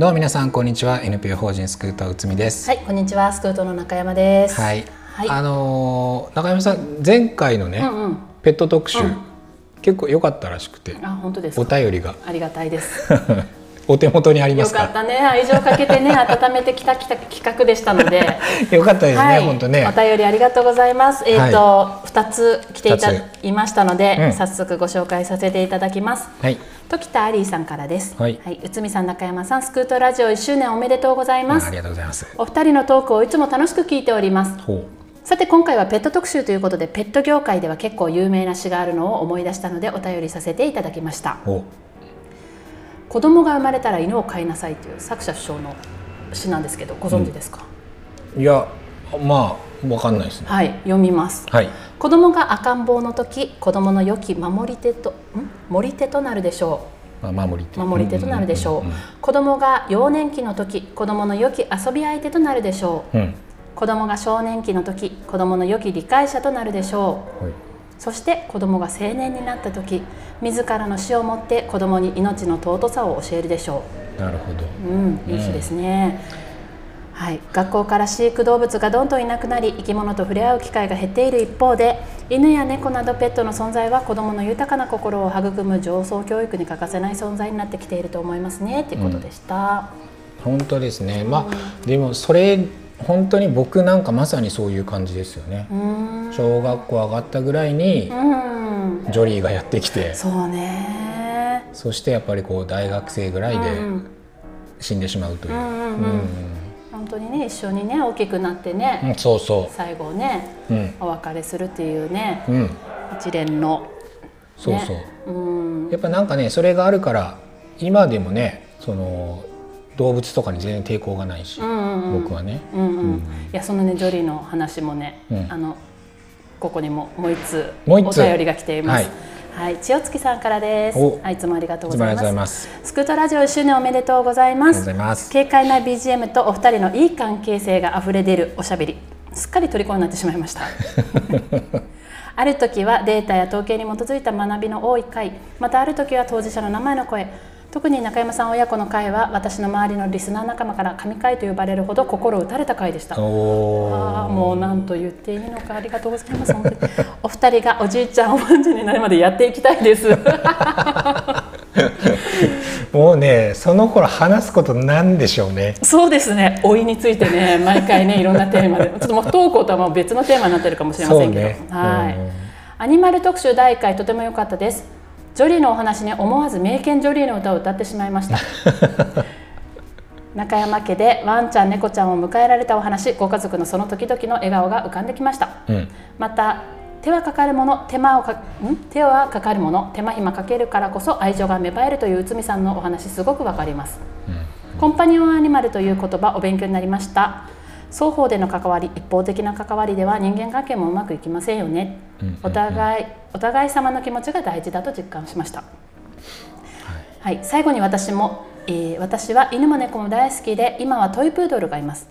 どうも皆さんこんにちは。NPO 法人スクートうつみです。はい、こんにちは、スクートの中山です。はい、はい。あのー中山さん前回のね、うんうん、ペット特集、うん。結構良かったらしくて。あ、本当ですおか。便りが。ありがたいです。お手元にありまよすか？かったね、愛情かけてね、温めてきたきた企画でしたので。よかったですね、はい、本当ね。お便りありがとうございます。えっ、と、二、つ来ていた二いましたので、うん。早速ご紹介させていただきます。はい。時田アリーさんからです。はい。内海さん、中山さん、スクートラジオ1周年おめでとうございます。ああり。がとうございます。お二人のトークをいつも楽しく聞いております。ほさて今回はペット特集ということでペット業界では結構有名な詩があるのを思い出したのでお便りさせていただきました子供が生まれたら犬を飼いなさいという作者主張の詩なんですけどご存知ですか、ういやまあわかんないですね。はい読みます。はい。子供が赤ん坊の時子供の良き守り手とん？守り手となるでしょまあ守り手。う守り手となるでしょう,、子供が幼年期の時子供の良き遊び相手となるでしょう。うん、うん。子供が少年期の時子供の良き理解者となるでしょう。はいそして子供が青年になった時自らの死をもって子供に命の尊さを教えるでしょなるほどう。うん、いい詩ですね。はい、学校から飼育動物がどんどんいなくなり生き物と触れ合う機会が減っている一方で犬や猫などペットの存在は子どもの豊かな心を育む上層教育に欠かせない存在になってきていると思いますねということでした。本当ですねまあでもそれ本当に僕なんかまさにそういう感じですよね。小学校上がったぐらいにうん、ジョリーがやってきて、そうね。そしてやっぱりこう大学生ぐらいでうん。死んでしまうという、本当にね一緒にね大きくなってね、うんそうそ最後ねううん。お別れするっていうねうん。一連の。そうそう、うん。やっぱなんかねそれがあるから今でもねその動物とかに全然抵抗がないし、うんうんうん。僕はね。うんうん。うん。いやそのねジョリーの話もね、うん。あのここにももう一通もう一通お便りが来ています。ははい。い、千代月さんからです。お。はい、いつもありがとういつもありがとうございま。ます。すスクートラジオ1周年おめでとうございまありがとうごす。ざいます。軽快な BGM とお二人のいい関係性があふれ出るおしゃべり。すっかり虜になってしまいました。ある時はデータや統計に基づいた学びの多い回。またある時は当事者の名前の声特に中山さん親子の会は私の周りのリスナー仲間から神会と呼ばれるほど心打たれた回でした。おああーもう何と言っていいのかありがとうございます。お二人がおじいちゃんおばあちゃんになるまでやっていきたいです。もうねその頃話すことなんでしょうね。そうですね。老いについてね毎回ねいろんなテーマで。ちょっともう不登校とはもう別のテーマになってるかもしれませんけど、ねはい、うん。アニマル特集第1回とても良かったですジョリーのお話に思わず名犬ジョリーの歌を歌ってしまいました。中山家でワンちゃん猫ちゃんを迎えられたお話ご家族のその時々の笑顔が浮かんできました。うん。また手はかかるもの手間をかん？手はかかるもの手間暇かけるからこそ愛情が芽生えるという内海さんのお話すごくわかります。コンパニオンアニマルという言葉お勉強になりました双方での関わり一方的な関わりでは人間関係もうまくいきませんよね、うんお互いお互い様の気持ちが大事だと実感しました。はい、最後に私も、えー私は犬も猫も大好きで今はトイプードルがいます。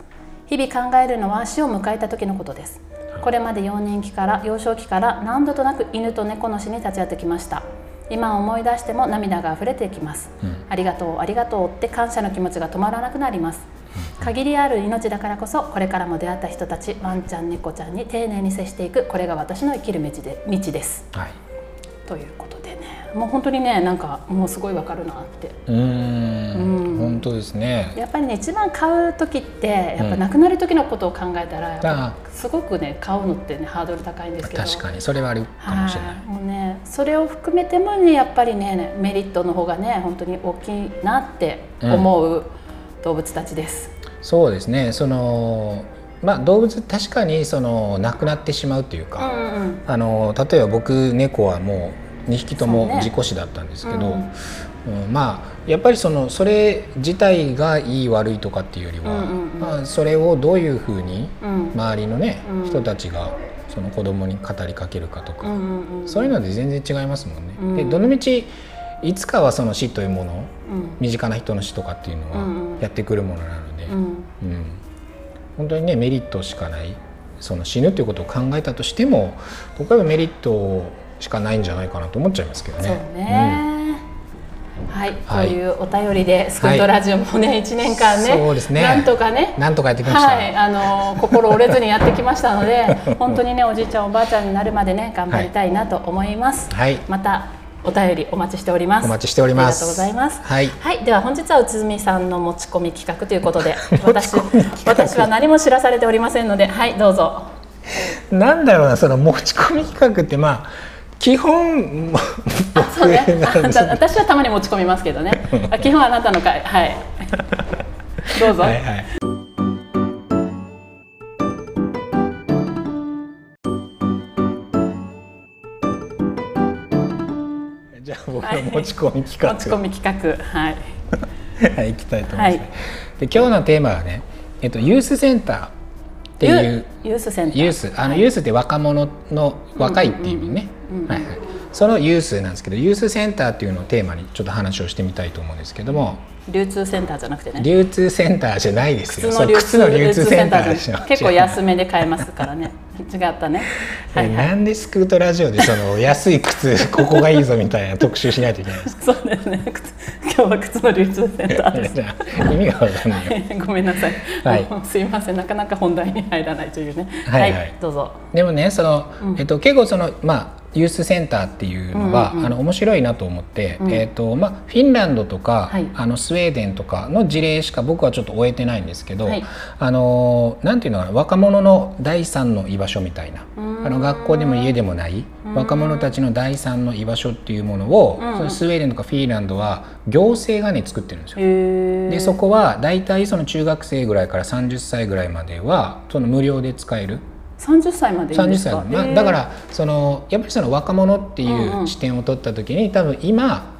日々考えるのは死を迎えた時のことです。これまで幼年期から幼少期から何度となく犬と猫の死に立ち会ってきました。今思い出しても涙が溢れてきます、うん。ありがとうありがとうって感謝の気持ちが止まらなくなります限りある命だからこそこれからも出会った人たちワンちゃん猫ちゃんに丁寧に接していくこれが私の生きる道で道です。はい。ということでねもう本当にねなんかもうすごいわかるなって。うん。ん。本当ですね。やっぱりね一番買う時ってやっぱ亡くなる時のことを考えたら、やっぱあすごくね買うのってねハードル高いんですけど。確かに。それはあるかもしれない。はい。もうねそれを含めてもねやっぱりねメリットの方がね本当に大きいなって思う動物たちです。そうですね。そのまあ動物確かにその亡くなってしまうといううんか、うん。あの例えば僕猫はもう2匹とも事故死だったんですけど、うんうん。まあやっぱりそのそれ自体がいい悪いとかっていうよりは、うんうんうん。まあ、それをどういうふうにうん。周りのね、うん。人たちがその子供に語りかけるかとか、うんうんうん。そういうので全然違いますもんね。うん。でどのみちいつかはその死というものうん。身近な人の死とかっていうのはやってくるものなので、うん。うん。本当にねメリットしかないその死ぬということを考えたとしても僕はメリットしかないんじゃないかなと思っちゃいますけどね。はい、はい。というお便りでスクートラジオもね、一年間ねそうですね。なんとかね。なんとかやってきました。はい、あの心折れずにやってきましたので本当にねおじいちゃんおばあちゃんになるまでね頑張りたいなと思います、はい。またお便りお待ちしております。お待ちしております。ありがとうございます。はい。はい、では本日は内海さんの持ち込み企画ということで 私私は何も知らされておりませんのではいどうぞ。なんだろうなその持ち込み企画ってまあ基本僕なんですあ私はたまに持ち込みますけどね。あ基本あなたの回。はい。どうぞ、はいはい。持ち込み企画、持ち込み企画。はい。はい、行きたいと思います、はい。で今日のテーマはね、えっと、ユースセンターっていうユユースセンター。ユースあの、ユースって若者の若いっていう意味ね、はいはい、そのユースなんですけどユースセンターっていうのをテーマにちょっと話をしてみたいと思うんですけども、流通センターじゃなくてね。流通センターじゃないですよ。靴の流通そう靴の流通センターでしょ結構安めで買えますからね。違ったね。はえいはい。なんでスクートラジオでその安い靴ここがいいぞみたいな特集しないといけないんですか？そうですね。靴今日は靴の流通センターです。意味がわかんない。よごめんなさい、はい。すいません。なかなか本題に入らないというね。はいはい。どうぞ。でもねその、えっと、結構そのまあユースセンターっていうのは、あの面白いなと思って、えっとまあ、フィンランドとか、はい。あのスウェーデンとかの事例しか僕はちょっと終えてないんですけど、はい。あのなんていうのかな若者の第三の居場所みたいな。あの学校でも家でもない若者たちの第三の居場所っていうものを、そのスウェーデンとかフィンランドは行政がね作ってるんですよ。でそこは大体その中学生ぐらいから30歳ぐらいまではその無料で使える30歳までいいん30ですか？歳だからそのやっぱりその若者っていうんううん。視点を取った時に多分今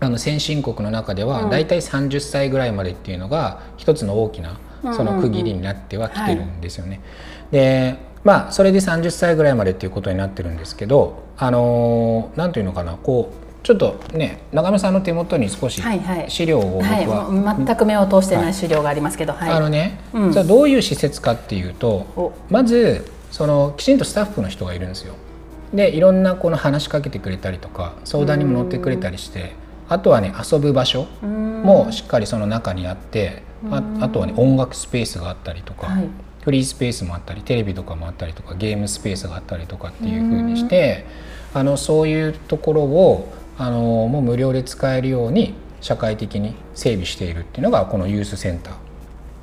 あの先進国の中では大体30歳ぐらいまでっていうのが一つの大きなその区切りになってはきてるんですよね。でまあそれで30歳ぐらいまでっていうことになってるんですけどあのなんていうのかなこうちょっとね中村さんの手元に少しはいはい。資料を僕は。いは、もう全く目を通してない資料がありますけどはい、あのね、うん。それはどういう施設かっていうとお。まずそのきちんとスタッフの人がいるんですよ。でいろんなこの話しかけてくれたりとか相談にも乗ってくれたりしてあとはね遊ぶ場所もしっかりその中にあってああとはね音楽スペースがあったりとか、はい。フリースペースもあったりテレビとかもあったりとかゲームスペースがあったりとかっていう風にしてあのそういうところをあのもう無料で使えるように社会的に整備しているっていうのがこのユースセンタ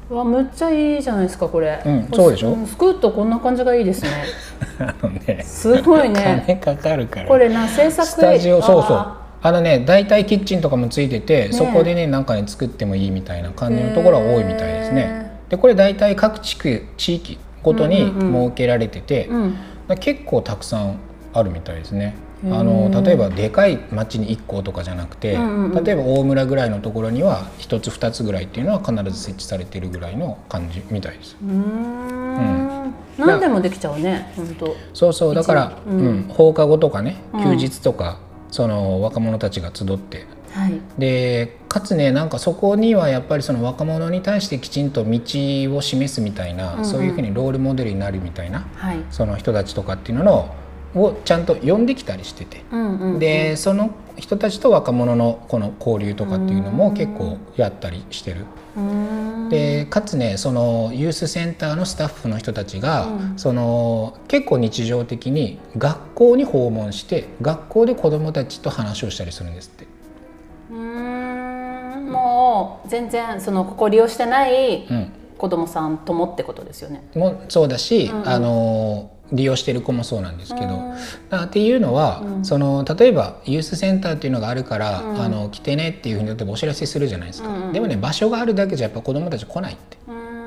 ー。わむっちゃいいじゃないですかこれ、うんそうでしょ？んスクートこんな感じがいいですね。あのねすごいね。金かかるから。これな制作スタジオそうそう。ああのね大体キッチンとかもついてて、そこでねなんかね作ってもいいみたいな感じのところが多いみたいですね。でこれ大体各地区地域ごとにうんうんうん設けられてて、ーうん。だから結構たくさんあるみたいですねあの例えばでかい町に1個とかじゃなくて、うんうんうん。例えば大村ぐらいのところには1つ2つぐらいっていうのは必ず設置されてるぐらいの感じみたいです。うーん。何でもできちゃうね本当そうそうだから、ううん。ん放課後とかねうん。休日とか、その若者たちが集って。はい。でかつねなんかそこにはやっぱりその若者に対してきちんと道を示すみたいな、うんうん。そういうふうにロールモデルになるみたいなはい。その人たちとかっていうのをちゃんと呼んできたりしてて。うんうんうんでその人たちと若者のこの交流とかっていうのも結構やったりしてる。でかつねそのユースセンターのスタッフの人たちが、うんその結構日常的に学校に訪問して学校で子どもたちと話をしたりするんですって。うーんもう全然そのここ利用してないうん子供さんともってことですよね。もそうだし、うんうんあの利用してる子もそうなんですけど、うん。あっていうのは、うん。その例えばユースセンターっていうのがあるから、うん。あの来てねっていうふうに例えばお知らせするじゃないですか、うんうん。でもね場所があるだけじゃやっぱ子どもたち来ないって。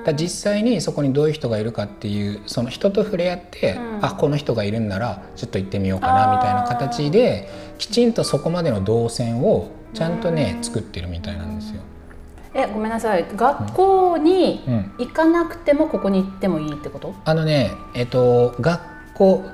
だ実際にそこにどういう人がいるかっていうその人と触れ合って、うん。あこの人がいるんならちょっと行ってみようかなみたいな形できちんとそこまでの動線をちゃんとね、作ってるみたいなんですよ。えごめんなさい。学校にうん行かなくてもここに行ってもいいってこと？あのねえっと学校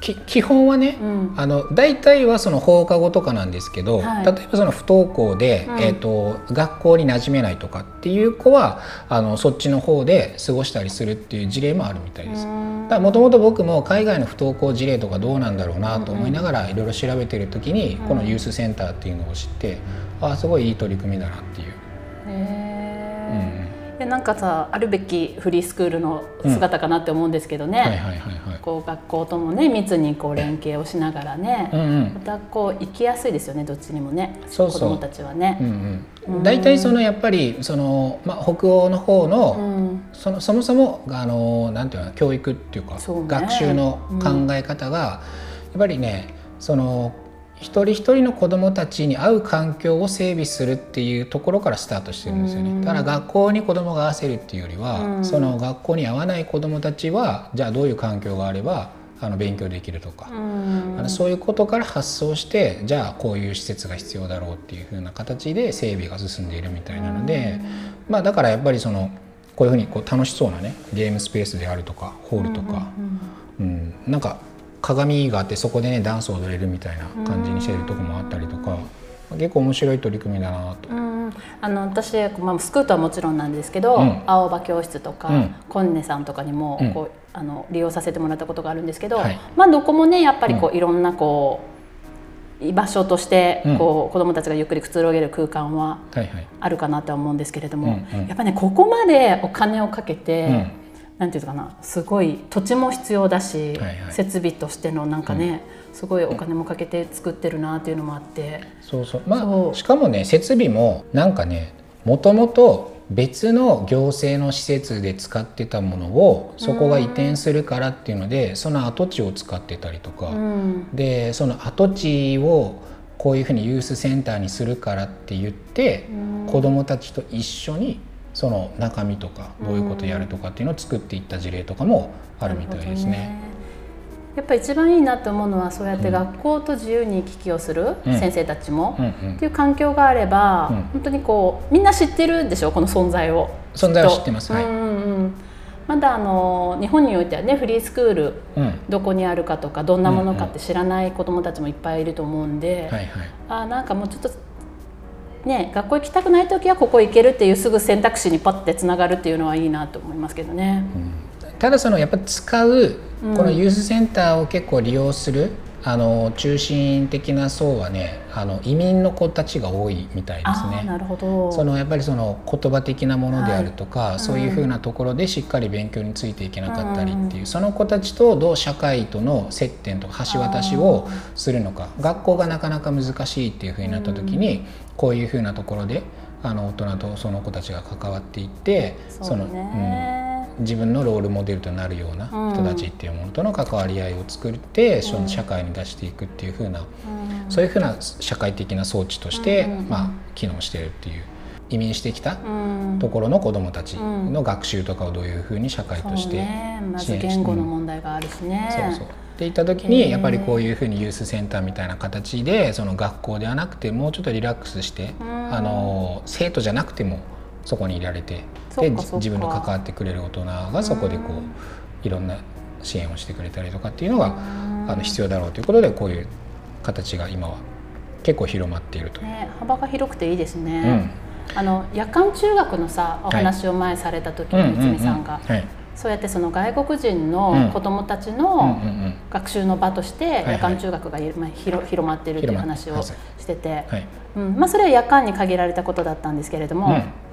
き基本はね、うん。あの大体はその放課後とかなんですけど、はい。例えばその不登校で、うん。えー、と学校に馴染めないとかっていう子はあのそっちの方で過ごしたりするっていう事例もあるみたいです。だもともと僕も海外の不登校事例とかどうなんだろうなと思いながらいろいろ調べてる時にこのユースセンターっていうのを知ってああすごいいい取り組みだなっていう。でなんかさあるべきフリースクールの姿かなって思うんですけどね、はいはいはいはい。こう学校ともね密にこう連携をしながらね、うんうん。またこう行きやすいですよねどっちにもね。そうそう。子供たちはね。うんうん、大体そのやっぱりその、まあ、北欧の方の、うん。そのそもそもあのなんていうの教育っていうかそうね。学習の考え方が、やっぱりねその一人一人の子どもたちに合う環境を整備するっていうところからスタートしてるんですよね。だから学校に子どもが合わせるっていうよりは、うん。その学校に合わない子どもたちはじゃあどういう環境があればあの勉強できるとか、うん。あのそういうことから発想してじゃあこういう施設が必要だろうっていう風な形で整備が進んでいるみたいなので、まあ、だからやっぱりそのこういうふうにこう楽しそうなねゲームスペースであるとかホールとか、うん。なんか鏡があってそこでねダンスを踊れるみたいな感じにしてるとこもあったりとか、結構面白い取り組みだなと。うんあの私、まあ、スクートはもちろんなんですけど、うん。青葉教室とか、うん。コンネさんとかにもうん。こう、あの利用させてもらったことがあるんですけど、はい。まあ、どこもねやっぱりこう、いろんなこう居場所としてうん。こう、子どもたちがゆっくりくつろげる空間ははいはい。あるかなとは思うんですけれども、うんうん。やっぱねここまでお金をかけて、うんなんていうのかなすごい土地も必要だし、はいはい。設備としてのなんかね、すごいお金もかけて作ってるなっていうのもあって。そうそう。まあしかもね設備もなんかねもともと別の行政の施設で使ってたものをそこが移転するからっていうのでその跡地を使ってたりとか、うん。でその跡地をこういうふうにユースセンターにするからって言って、子どもたちと一緒にその中身とかどういうことやるとかっていうのを作っていった事例とかもあるみたいですね。やっぱり一番いいなと思うのはそうやって学校と自由に行き来をするうん。先生たちも、っていう環境があれば、うん。本当にこうみんな知ってるでしょこの存在を。存在はき知ってます。はい。うんうんうん。まだあの日本においてはねフリースクールうん。どこにあるかとかどんなものかって知らない子どもたちもいっぱいいると思うんで、はいはい。あーなんかもうちょっとね学校行きたくない時はここ行けるっていうすぐ選択肢にパッてつながるっていうのはいいなと思いますけどね。ただそのやっぱ使ううん。このユースセンターを結構利用する、あの中心的な層はねあの移民の子たちが多いみたいですね。なるほど。そのやっぱりその言葉的なものであるとか、はい。そういうふうなところでしっかり勉強についていけなかったりっていう、その子たちとどう社会との接点とか橋渡しをするのか学校がなかなか難しいっていうふうになった時に、こういうふうなところであの大人とその子たちが関わっていってそうの、ね、うん自分のロールモデルとなるような人たちっていうものとの関わり合いを作って、その社会に出していくっていうふうな、うん。そういうふうな社会的な装置として、うんうんうん。まあ、機能してるっていう移民してきたうん。ところの子どもたちの学習とかをどういうふうに社会として支援して言語の問題があるしね。そうそう。っていった時へにーやっぱりこういうふうにユースセンターみたいな形でその学校ではなくてもうちょっとリラックスしてうん。あの生徒じゃなくてもそこにいられてで自分の関わってくれる大人がそこでこういろんな支援をしてくれたりとかっていうのがあの必要だろうということでこういう形が今は結構広まっているという。ね、幅が広くていいですね。うんあの夜間中学のさお話を前された時にうん内海さんが、はい。そうやってその外国人うんの子どもたちのうん学習の場としてはい夜間中学がいまあ広広まってるっていう話をしてて、はい。うん。まあ、それは夜間に限られたことだったんですけれども、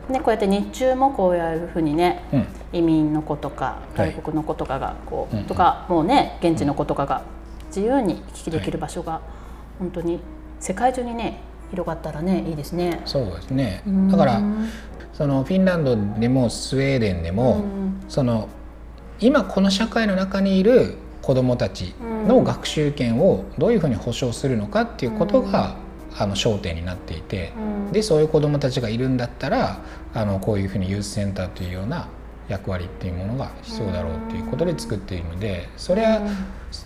ね、こうやって日中もこういうふうにねうん。移民の子とかはい。外国の子とかがこう、とかもうね現地の子とかが自由に行き来できる場所が本当に世界中にね広がったらねいいですね。そうですね。うん。だからそのフィンランドでもスウェーデンでも、うん。その今この社会の中にいる子どもたちの学習権をどういうふうに保障するのかっていうことが、あの焦点になっていて、うん。でそういう子どもたちがいるんだったらあのこういうふうにユースセンターというような役割っていうものが必要だろうっていうことで作っているのでそれは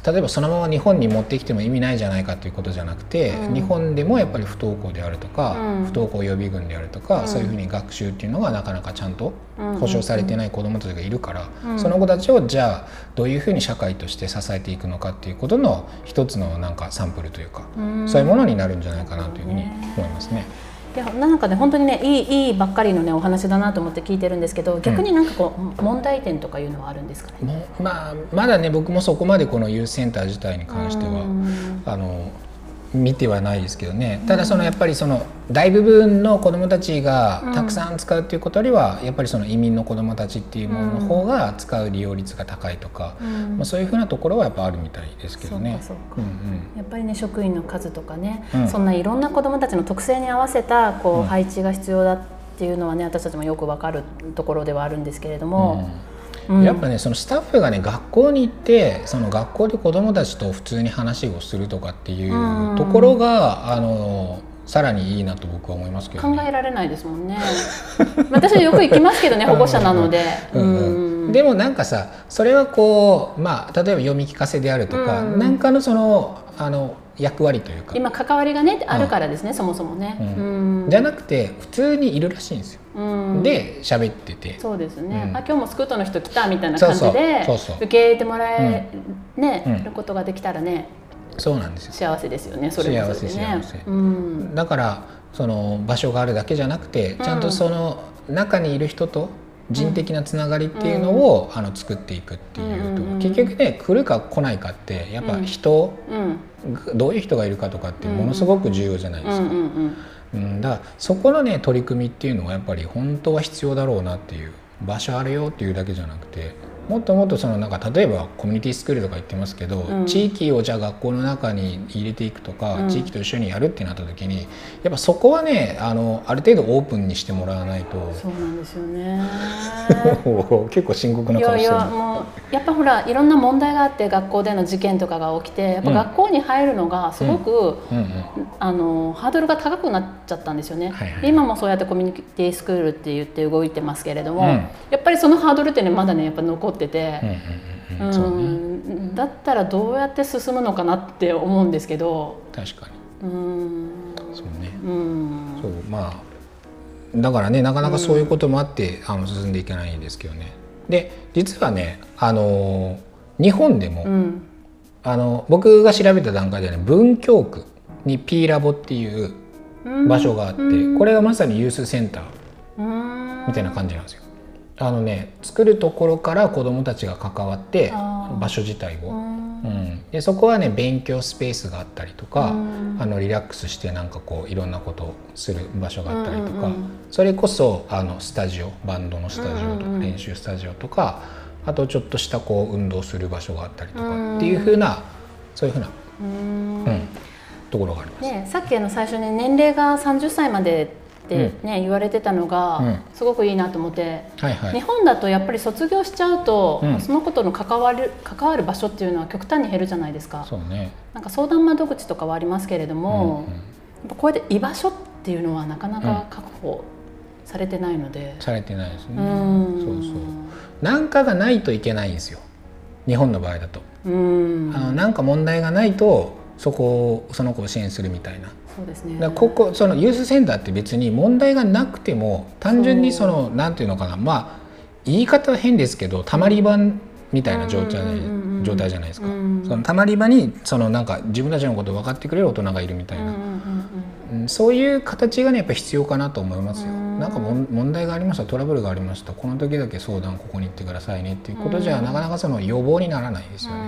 例えばそのまま日本に持ってきても意味ないじゃないかということじゃなくて、うん、日本でもやっぱり不登校であるとか、うん、不登校予備軍であるとか、うん、そういうふうに学習っていうのがなかなかちゃんと保障されてない子どもたちがいるから、その子たちをじゃあどういうふうに社会として支えていくのかっていうことの一つのなんかサンプルというか、そういうものになるんじゃないかなというふうに思いますね。いやなんかね本当にねいいいいばっかりのねお話だなと思って聞いてるんですけど逆になんかこう、うん、問題点とかいうのはあるんですかね？まあまだね僕もそこまでこのユースセンター自体に関してはあの見てはないですけどね。ただそのやっぱりその大部分の子どもたちがたくさん使うっていうことよりはやっぱりその移民の子どもたちっていうものの方が使う利用率が高いとか、まあ、そういうふうなところはやっぱあるみたいですけどね。やっぱりね職員の数とかね、うん、そんないろんな子どもたちの特性に合わせたこう配置が必要だっていうのはね私たちもよくわかるところではあるんですけれども。うんやっぱねそのスタッフがね学校に行ってその学校で子どもたちと普通に話をするとかっていうところが、あのさらにいいなと僕は思いますけど、ね、考えられないですもんね。私はよく行きますけどね 保護者なので。でもなんかさそれはこうまあ例えば読み聞かせであるとか、うん、なんかのそのあの役割というか。今関わりがねあるからですね、そもそもね、じゃなくて普通にいるらしいんですよ、で喋ってて。そうですね、あ今日もスクートの人来たみたいな感じで受け入れてもらえ、ねることができたらねそうなんですよ。幸せですよねそれも幸せ幸せ、だからその場所があるだけじゃなくてちゃんとその中にいる人と人的なつながりっていうのを、あの作っていくっていうと、結局ね来るか来ないかってやっぱ人、どういう人がいるかとかってものすごく重要じゃないですか。うん、だからそこのね取り組みっていうのはやっぱり本当は必要だろうなっていう場所あるよっていうだけじゃなくてもっともっとそのなんか例えばコミュニティスクールとか言ってますけど、うん、地域をじゃあ学校の中に入れていくとか、うん、地域と一緒にやるってなった時にやっぱそこはねあのある程度オープンにしてもらわないとそうなんですよね。結構深刻な顔してる。いやもうやっぱほらいろんな問題があって学校での事件とかが起きてやっぱ学校に入るのがすごく、あのハードルが高くなっちゃったんですよね、はいはい、今もそうやってコミュニティスクールって言って動いてますけれども、やっぱりそのハードルってねまだねやっぱ残ってってて、だったらどうやって進むのかなって思うんですけど。確かに。うん。そうね。うん。そうまあだからねなかなかそういうこともあって、あの進んでいけないんですけどね。で実はねあの日本でも、うん、あの僕が調べた段階ではね文京区に P ラボっていう場所があって、これがまさにユースセンターみたいな感じなんですよ。あのね作るところから子どもたちが関わって場所自体を、うん、でそこはね勉強スペースがあったりとか、あのリラックスしてなんかこういろんなことをする場所があったりとか、それこそあのスタジオバンドのスタジオとか、練習スタジオとかあとちょっとしたこう運動する場所があったりとかっていうふうなそういうふうな、うん、ところがあります。ね、さっきの最初に年齢が30歳までってね、うん、言われてたのがすごくいいなと思って、はいはい、日本だとやっぱり卒業しちゃうと、うん、そのことの関わる関わる場所っていうのは極端に減るじゃないですか。そうね、なんか相談窓口とかはありますけれども、うんうん、こうやって居場所っていうのはなかなか確保されてないので。されてないですね。うそうそう。なんかがないといけないんですよ。日本の場合だと。うんあのなんか問題がないとそこをその子を支援するみたいな。そうですね、だここそのユースセンターって別に問題がなくても単純にそのなんていうのかな。まあ言い方は変ですけどたまり場みたいな状態,、状態じゃないですか、そのたまり場にそのなんか自分たちのことを分かってくれる大人がいるみたいな、そういう形がねやっぱ必要かなと思いますよ。なんか問題がありましたトラブルがありました。この時だけ相談ここに行ってくださいねっていうことじゃなかなかその予防にならないですよね。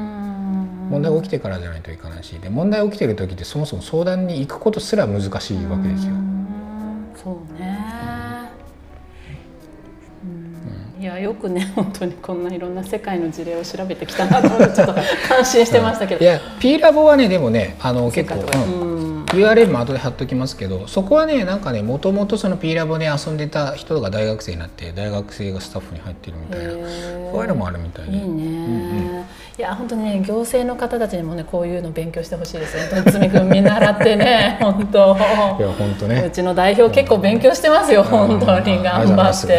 問題が起きてからじゃないといかないしで問題起きてる時ってそもそも相談に行くことすら難しいわけですよ。そうね、うん、いやよくね 本当にこんないろんな世界の事例を調べてきたなと思ってちょっと感心してましたけど。いや P ラボはねでもねあの結構、うん、URL も後で貼っときますけどそこはねなんかねもともとその P ラボで遊んでた人が大学生になって大学生がスタッフに入ってるみたいな。そういうのもあるみたいで。いいね、うんうんいや本当にね行政の方たちにもねこういうの勉強してほしいですね。とつみくん見習ってね 本当。いや本当ね。うちの代表結構勉強してますよ、本当に頑張って。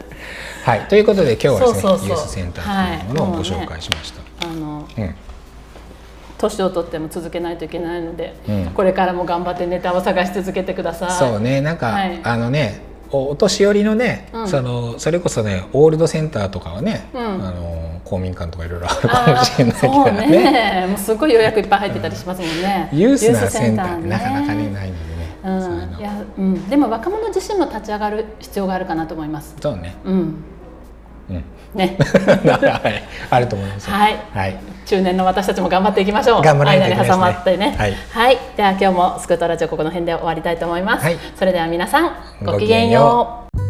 はい、ということで今日はですねそうそうそうユースセンターというものをご紹介しました。あのうん年を取っても続けないといけないので、うんこれからも頑張ってネタを探し続けてください。そうねなんか、はいあのねおお年寄りのね、うんそのそれこそねオールドセンターとかはね、うんあの公民館とかいろいろあるあかもしれないけどね。ねもうすごい予約いっぱい入ってたりしますもんね。ユースなセンターってユなかなかね。ねないのでね、うん、いや、うん、でも若者自身も立ち上がる必要があるかなと思います。そうね、うん、うん、ね、はい。あると思いますよはい、はい中年の私たちも頑張っていきましょう。頑張らないといけないですね。間に挟まってね。はい。では今日もスクートラジオここの辺で終わりたいと思います。はい。それでは皆さんごきげんよう。